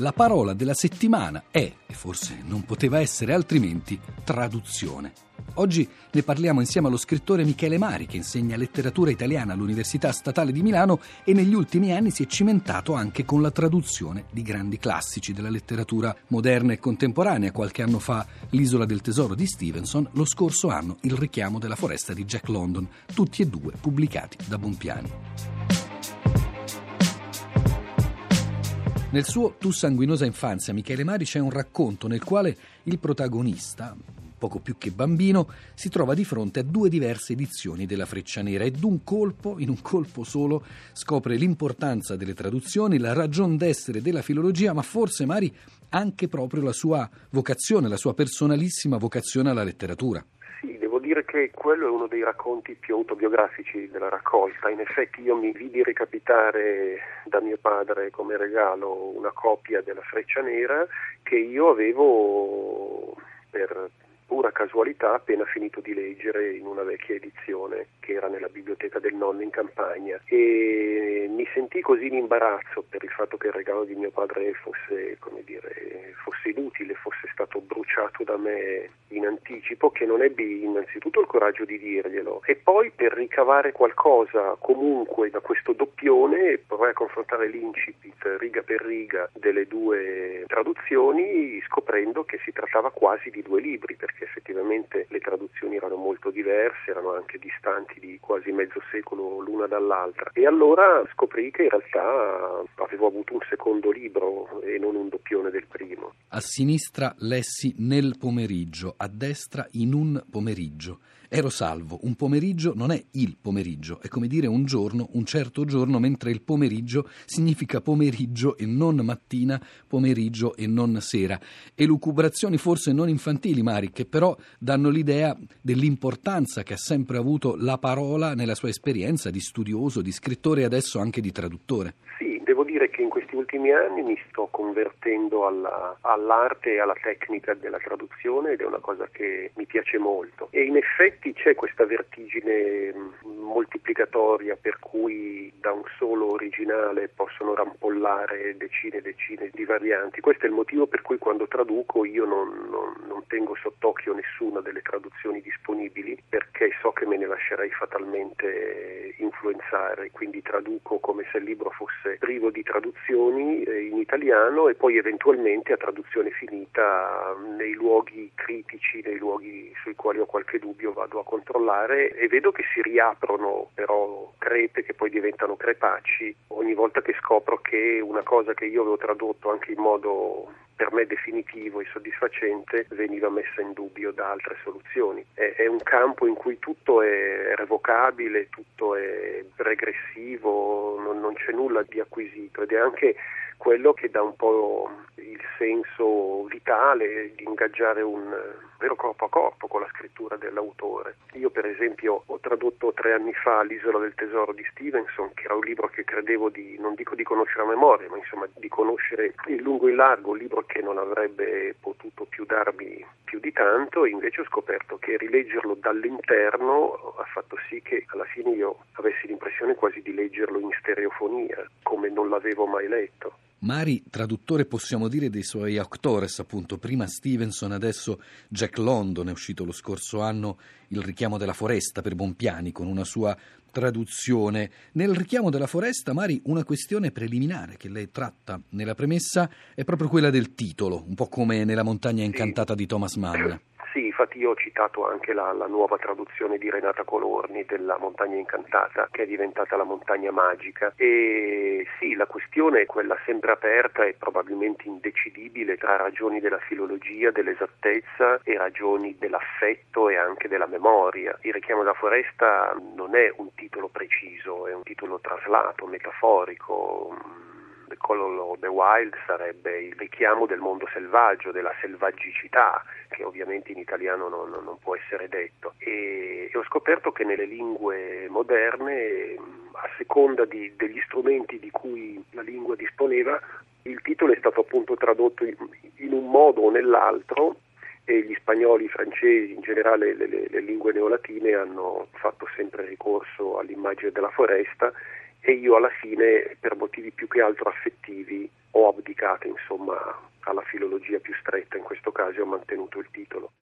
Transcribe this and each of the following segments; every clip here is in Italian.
La parola della settimana è, e forse non poteva essere altrimenti, traduzione. Oggi ne parliamo insieme allo scrittore Michele Mari, che insegna letteratura italiana all'Università Statale di Milano e negli ultimi anni si è cimentato anche con la traduzione di grandi classici della letteratura moderna e contemporanea. Qualche anno fa L'isola del tesoro di Stevenson, lo scorso anno Il richiamo della foresta di Jack London, tutti e due pubblicati da Bompiani. Nel suo Tu sanguinosa infanzia, Michele Mari, c'è un racconto nel quale il protagonista, poco più che bambino, si trova di fronte a due diverse edizioni della Freccia Nera e d'un colpo, in un colpo solo, scopre l'importanza delle traduzioni, la ragion d'essere della filologia, ma forse Mari anche proprio la sua vocazione, la sua personalissima vocazione alla letteratura dire che quello è uno dei racconti più autobiografici della raccolta. In effetti io mi vidi recapitare da mio padre come regalo una copia della Freccia Nera che io avevo per pura casualità appena finito di leggere in una vecchia edizione che era nella biblioteca del nonno in campagna. E mi sentì così in imbarazzo per il fatto che il regalo di mio padre fosse, dire, fosse inutile, fosse stato bruciato da me in anticipo che non ebbi innanzitutto il coraggio di dirglielo. E poi per ricavare qualcosa comunque da questo doppione provai a confrontare l'incipit riga per riga delle due traduzioni scoprendo che si trattava quasi di due libri perché effettivamente le traduzioni erano molto diverse, erano anche distanti di quasi mezzo secolo l'una dall'altra. E allora scoprì che in realtà avevo avuto un secondo libro e non un doppione del primo. A sinistra lessi nel pomeriggio, a destra in un pomeriggio. Ero salvo, un pomeriggio non è il pomeriggio, è come dire un giorno, un certo giorno, mentre il pomeriggio significa pomeriggio e non mattina, pomeriggio e non sera. Elucubrazioni forse non infantili, Mari, che però danno l'idea dell'importanza che ha sempre avuto la parola nella sua esperienza di studioso, di scrittore e adesso anche di traduttore. Sì, dire che in questi ultimi anni mi sto convertendo alla, all'arte e alla tecnica della traduzione ed è una cosa che mi piace molto. E in effetti c'è questa vertigine moltiplicatoria per cui da un solo originale possono rampollare decine e decine di varianti. Questo è il motivo per cui quando traduco io non, non, non tengo sott'occhio nessuna delle traduzioni disponibili perché so che me ne lascerei fatalmente influenzare, quindi traduco come se il libro fosse privo di traduzioni eh, in italiano e poi eventualmente a traduzione finita nei luoghi critici, nei luoghi sui quali ho qualche dubbio vado a controllare e vedo che si riaprono però crepe che poi diventano crepacci. Ogni volta che scopro che una cosa che io avevo tradotto anche in modo per me definitivo e soddisfacente veniva messa in dubbio da altre soluzioni. È, è, un campo in cui tutto è revocabile, tutto è regressivo, non, non c'è nulla di acquisito ed è anche quello che dà un po' il senso vitale di ingaggiare un vero corpo a corpo con la scrittura dell'autore. Io per esempio ho tradotto tre anni fa L'isola del tesoro di Stevenson, che era un libro che credevo di, non dico di conoscere a memoria, ma insomma di conoscere in lungo e in largo, un libro che non avrebbe potuto più darmi più di tanto e invece ho scoperto che rileggerlo dall'interno ha fatto sì che alla fine io avessi l'impressione quasi di leggerlo in stereofonia, come non l'avevo mai letto. Mari, traduttore possiamo dire dei suoi actores, appunto, prima Stevenson, adesso Jack London, è uscito lo scorso anno Il richiamo della foresta per Bompiani con una sua traduzione. Nel richiamo della foresta, Mari, una questione preliminare che lei tratta nella premessa è proprio quella del titolo, un po' come nella montagna incantata di Thomas Mann. Infatti io ho citato anche la, la, nuova traduzione di Renata Colorni della Montagna Incantata, che è diventata la Montagna Magica. E sì, la questione è quella sempre aperta e probabilmente indecidibile tra ragioni della filologia, dell'esattezza e ragioni dell'affetto e anche della memoria. Il richiamo da foresta non è un titolo preciso, è un titolo traslato, metaforico The Color of the Wild sarebbe il richiamo del mondo selvaggio, della selvaggicità, che ovviamente in italiano non, non può essere detto. E, e, ho scoperto che nelle lingue moderne, a seconda di, degli strumenti di cui la lingua disponeva, il titolo è stato appunto tradotto in, in un modo o nell'altro e gli spagnoli, i francesi, in generale le, le, le lingue neolatine hanno fatto sempre ricorso all'immagine della foresta e io alla fine per motivi più che altro affettivi ho abdicato insomma alla filologia più stretta in questo caso e ho mantenuto il titolo.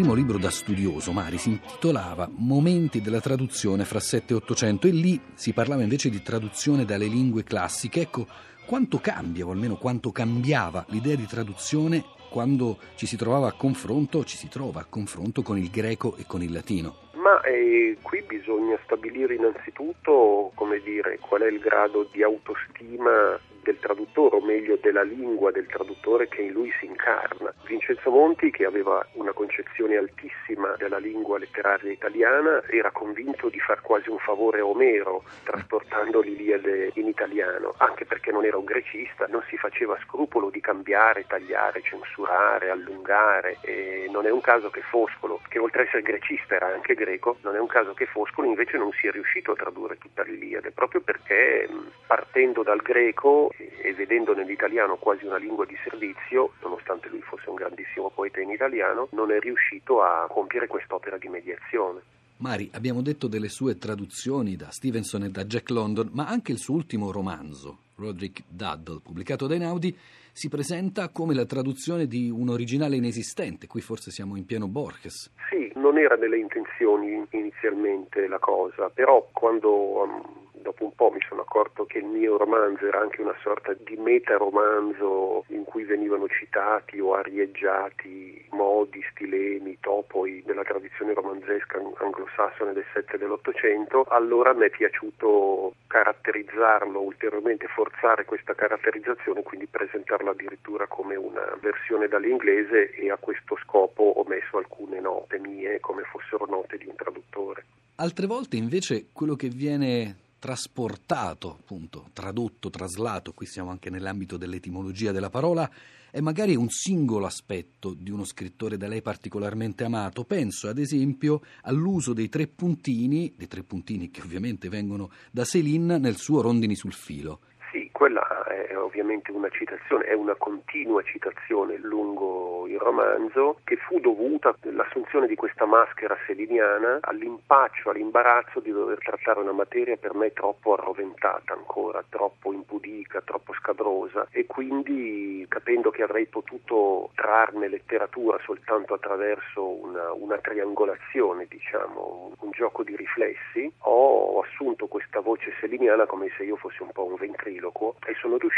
Primo libro da studioso, Mari, si intitolava Momenti della traduzione fra 7 e 800 e lì si parlava invece di traduzione dalle lingue classiche. Ecco, quanto cambia, o almeno quanto cambiava l'idea di traduzione quando ci si trovava a confronto, ci si trova a confronto con il greco e con il latino? Ma eh, qui bisogna stabilire innanzitutto, come dire, qual è il grado di autostima del traduttore, o meglio della lingua del traduttore che in lui si incarna. Vincenzo Monti, che aveva una concezione altissima della lingua letteraria italiana, era convinto di far quasi un favore a Omero trasportando l'Iliade in italiano, anche perché non era un grecista, non si faceva scrupolo di cambiare, tagliare, censurare, allungare. E non è un caso che Foscolo, che oltre ad essere grecista era anche greco, non è un caso che Foscolo invece non sia riuscito a tradurre tutta l'Iliade, proprio perché partendo dal greco e vedendo nell'italiano quasi una lingua di servizio, nonostante lui fosse un grandissimo poeta in italiano, non è riuscito a compiere quest'opera di mediazione. Mari, abbiamo detto delle sue traduzioni da Stevenson e da Jack London, ma anche il suo ultimo romanzo, Roderick Duddle, pubblicato da Einaudi, si presenta come la traduzione di un originale inesistente. Qui forse siamo in pieno Borges. Sì, non era nelle intenzioni inizialmente la cosa, però quando um, dopo un po' mi sono accorto che il mio romanzo era anche una sorta di meta-romanzo in cui venivano citati o arieggiati modi, stilemi, topoi della tradizione romanzesca anglosassone del 7 e dell'Ottocento, allora mi è piaciuto caratterizzarlo ulteriormente, forzare questa caratterizzazione, quindi presentarlo addirittura come una versione dall'inglese e a questo scopo ho messo alcune note mie come fossero note di un traduttore. Altre volte invece quello che viene trasportato, appunto, tradotto, traslato, qui siamo anche nell'ambito dell'etimologia della parola, è magari un singolo aspetto di uno scrittore da lei particolarmente amato. Penso ad esempio all'uso dei tre puntini, dei tre puntini che ovviamente vengono da Céline nel suo Rondini sul filo. Sì, quella è ovviamente una citazione, è una continua citazione lungo il romanzo che fu dovuta all'assunzione di questa maschera seliniana all'impaccio, all'imbarazzo di dover trattare una materia per me troppo arroventata ancora, troppo impudica, troppo scabrosa e quindi capendo che avrei potuto trarne letteratura soltanto attraverso una, una triangolazione, diciamo, un, un gioco di riflessi, ho assunto questa voce seliniana come se io fossi un po' un ventriloquo e sono riuscito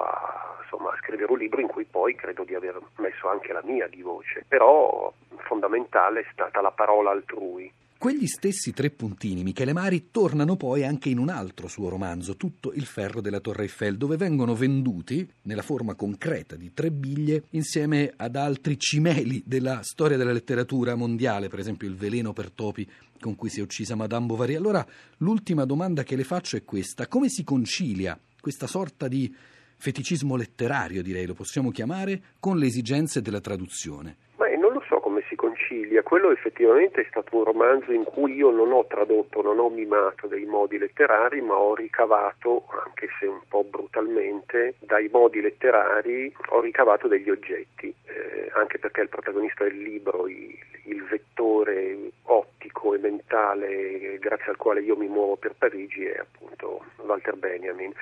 a, insomma, a scrivere un libro in cui poi credo di aver messo anche la mia di voce, però fondamentale è stata la parola altrui. Quegli stessi tre puntini, Michele Mari, tornano poi anche in un altro suo romanzo, Tutto il ferro della Torre Eiffel, dove vengono venduti, nella forma concreta di tre biglie, insieme ad altri cimeli della storia della letteratura mondiale, per esempio Il veleno per topi con cui si è uccisa Madame Bovary. Allora, l'ultima domanda che le faccio è questa: come si concilia questa sorta di feticismo letterario, direi lo possiamo chiamare, con le esigenze della traduzione? Beh, non lo so come si concilia. Quello effettivamente è stato un romanzo in cui io non ho tradotto, non ho mimato dei modi letterari, ma ho ricavato, anche se un po' brutalmente, dai modi letterari ho ricavato degli oggetti, eh, anche perché il protagonista del libro, il, il vettore ottico e mentale grazie al quale io mi muovo per Parigi è appunto Walter Benjamin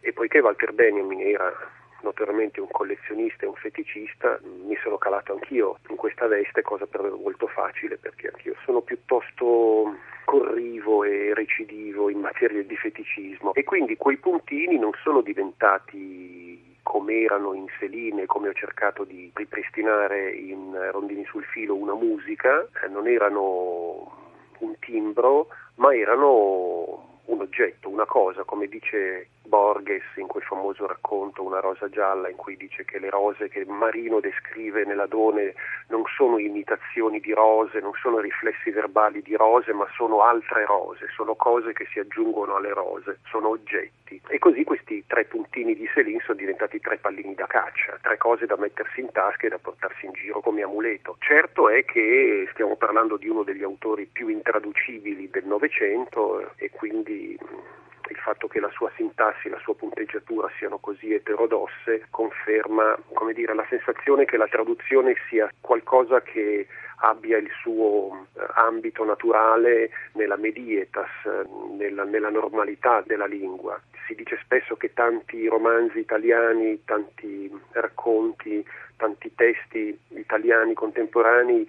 e poiché Walter Benjamin era notoriamente un collezionista e un feticista, mi sono calato anch'io in questa veste, cosa per me molto facile perché anch'io sono piuttosto corrivo e recidivo in materia di feticismo. E quindi quei puntini non sono diventati come erano in Seline, come ho cercato di ripristinare in Rondini sul filo una musica, eh, non erano un timbro, ma erano un oggetto, una cosa, come dice Borges in quel famoso racconto Una rosa gialla in cui dice che le rose che Marino descrive nell'Adone non sono imitazioni di rose, non sono riflessi verbali di rose, ma sono altre rose, sono cose che si aggiungono alle rose, sono oggetti. E così questi tre puntini di Selin sono diventati tre pallini da caccia, tre cose da mettersi in tasca e da portarsi in giro come amuleto. Certo è che stiamo parlando di uno degli autori più intraducibili del Novecento e quindi il fatto che la sua sintassi, la sua punteggiatura siano così eterodosse conferma dire, la sensazione che la traduzione sia qualcosa che abbia il suo eh, ambito naturale nella medietas, nella, nella normalità della lingua. Si dice spesso che tanti romanzi italiani, tanti racconti, tanti testi italiani contemporanei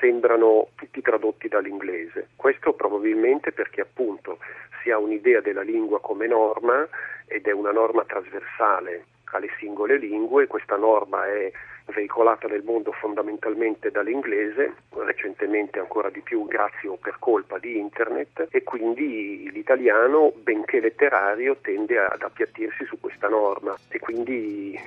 sembrano tutti tradotti dall'inglese. Questo probabilmente perché appunto si ha un'idea della lingua come norma ed è una norma trasversale alle singole lingue, questa norma è veicolata nel mondo fondamentalmente dall'inglese, recentemente ancora di più grazie o per colpa di internet e quindi l'italiano, benché letterario, tende ad appiattirsi su questa norma e quindi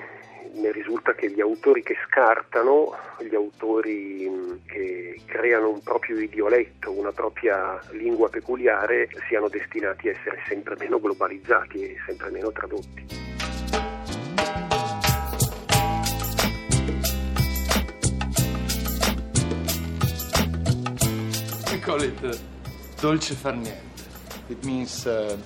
ne risulta che gli autori che scartano, gli autori che creano un proprio idioletto, una propria lingua peculiare, siano destinati a essere sempre meno globalizzati e sempre meno tradotti. Call it uh, dolce far niente. It means uh,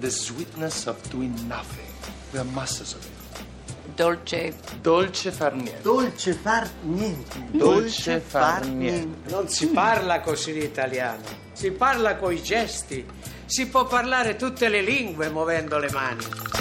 the sweetness of doing nothing. We are masters of it. Dolce. Dolce far niente. Dolce far niente. Dolce far niente. Non si parla così l'italiano, si parla coi gesti. Si può parlare tutte le lingue muovendo le mani.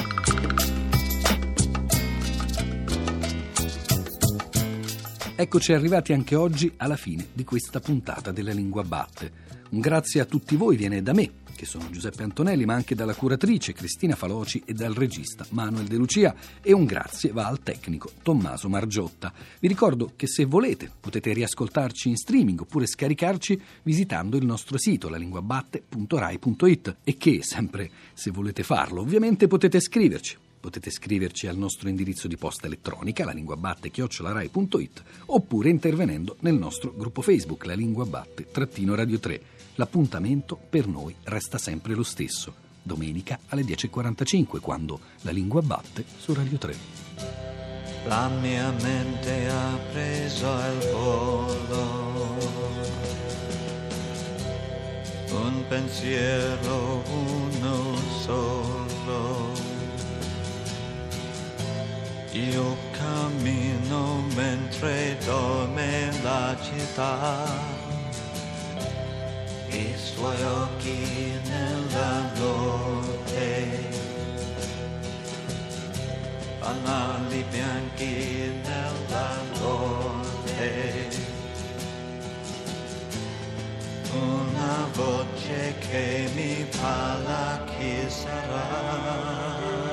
Eccoci arrivati anche oggi alla fine di questa puntata della Lingua Batte. Un grazie a tutti voi viene da me, che sono Giuseppe Antonelli, ma anche dalla curatrice Cristina Faloci e dal regista Manuel De Lucia e un grazie va al tecnico Tommaso Margiotta. Vi ricordo che se volete potete riascoltarci in streaming oppure scaricarci visitando il nostro sito lalinguabatte.rai.it e che, sempre se volete farlo, ovviamente potete scriverci potete scriverci al nostro indirizzo di posta elettronica, la lingua chiocciolarai.it, oppure intervenendo nel nostro gruppo Facebook, la lingua batte trattino radio 3. L'appuntamento per noi resta sempre lo stesso, domenica alle 10.45, quando la lingua batte su Radio 3. La mia mente ha preso il volo, un pensiero uno solo. Io cammino mentre dorme la città. I suoi occhi nella notte, fanali bianchi nella notte, una voce che mi parla chi sarà.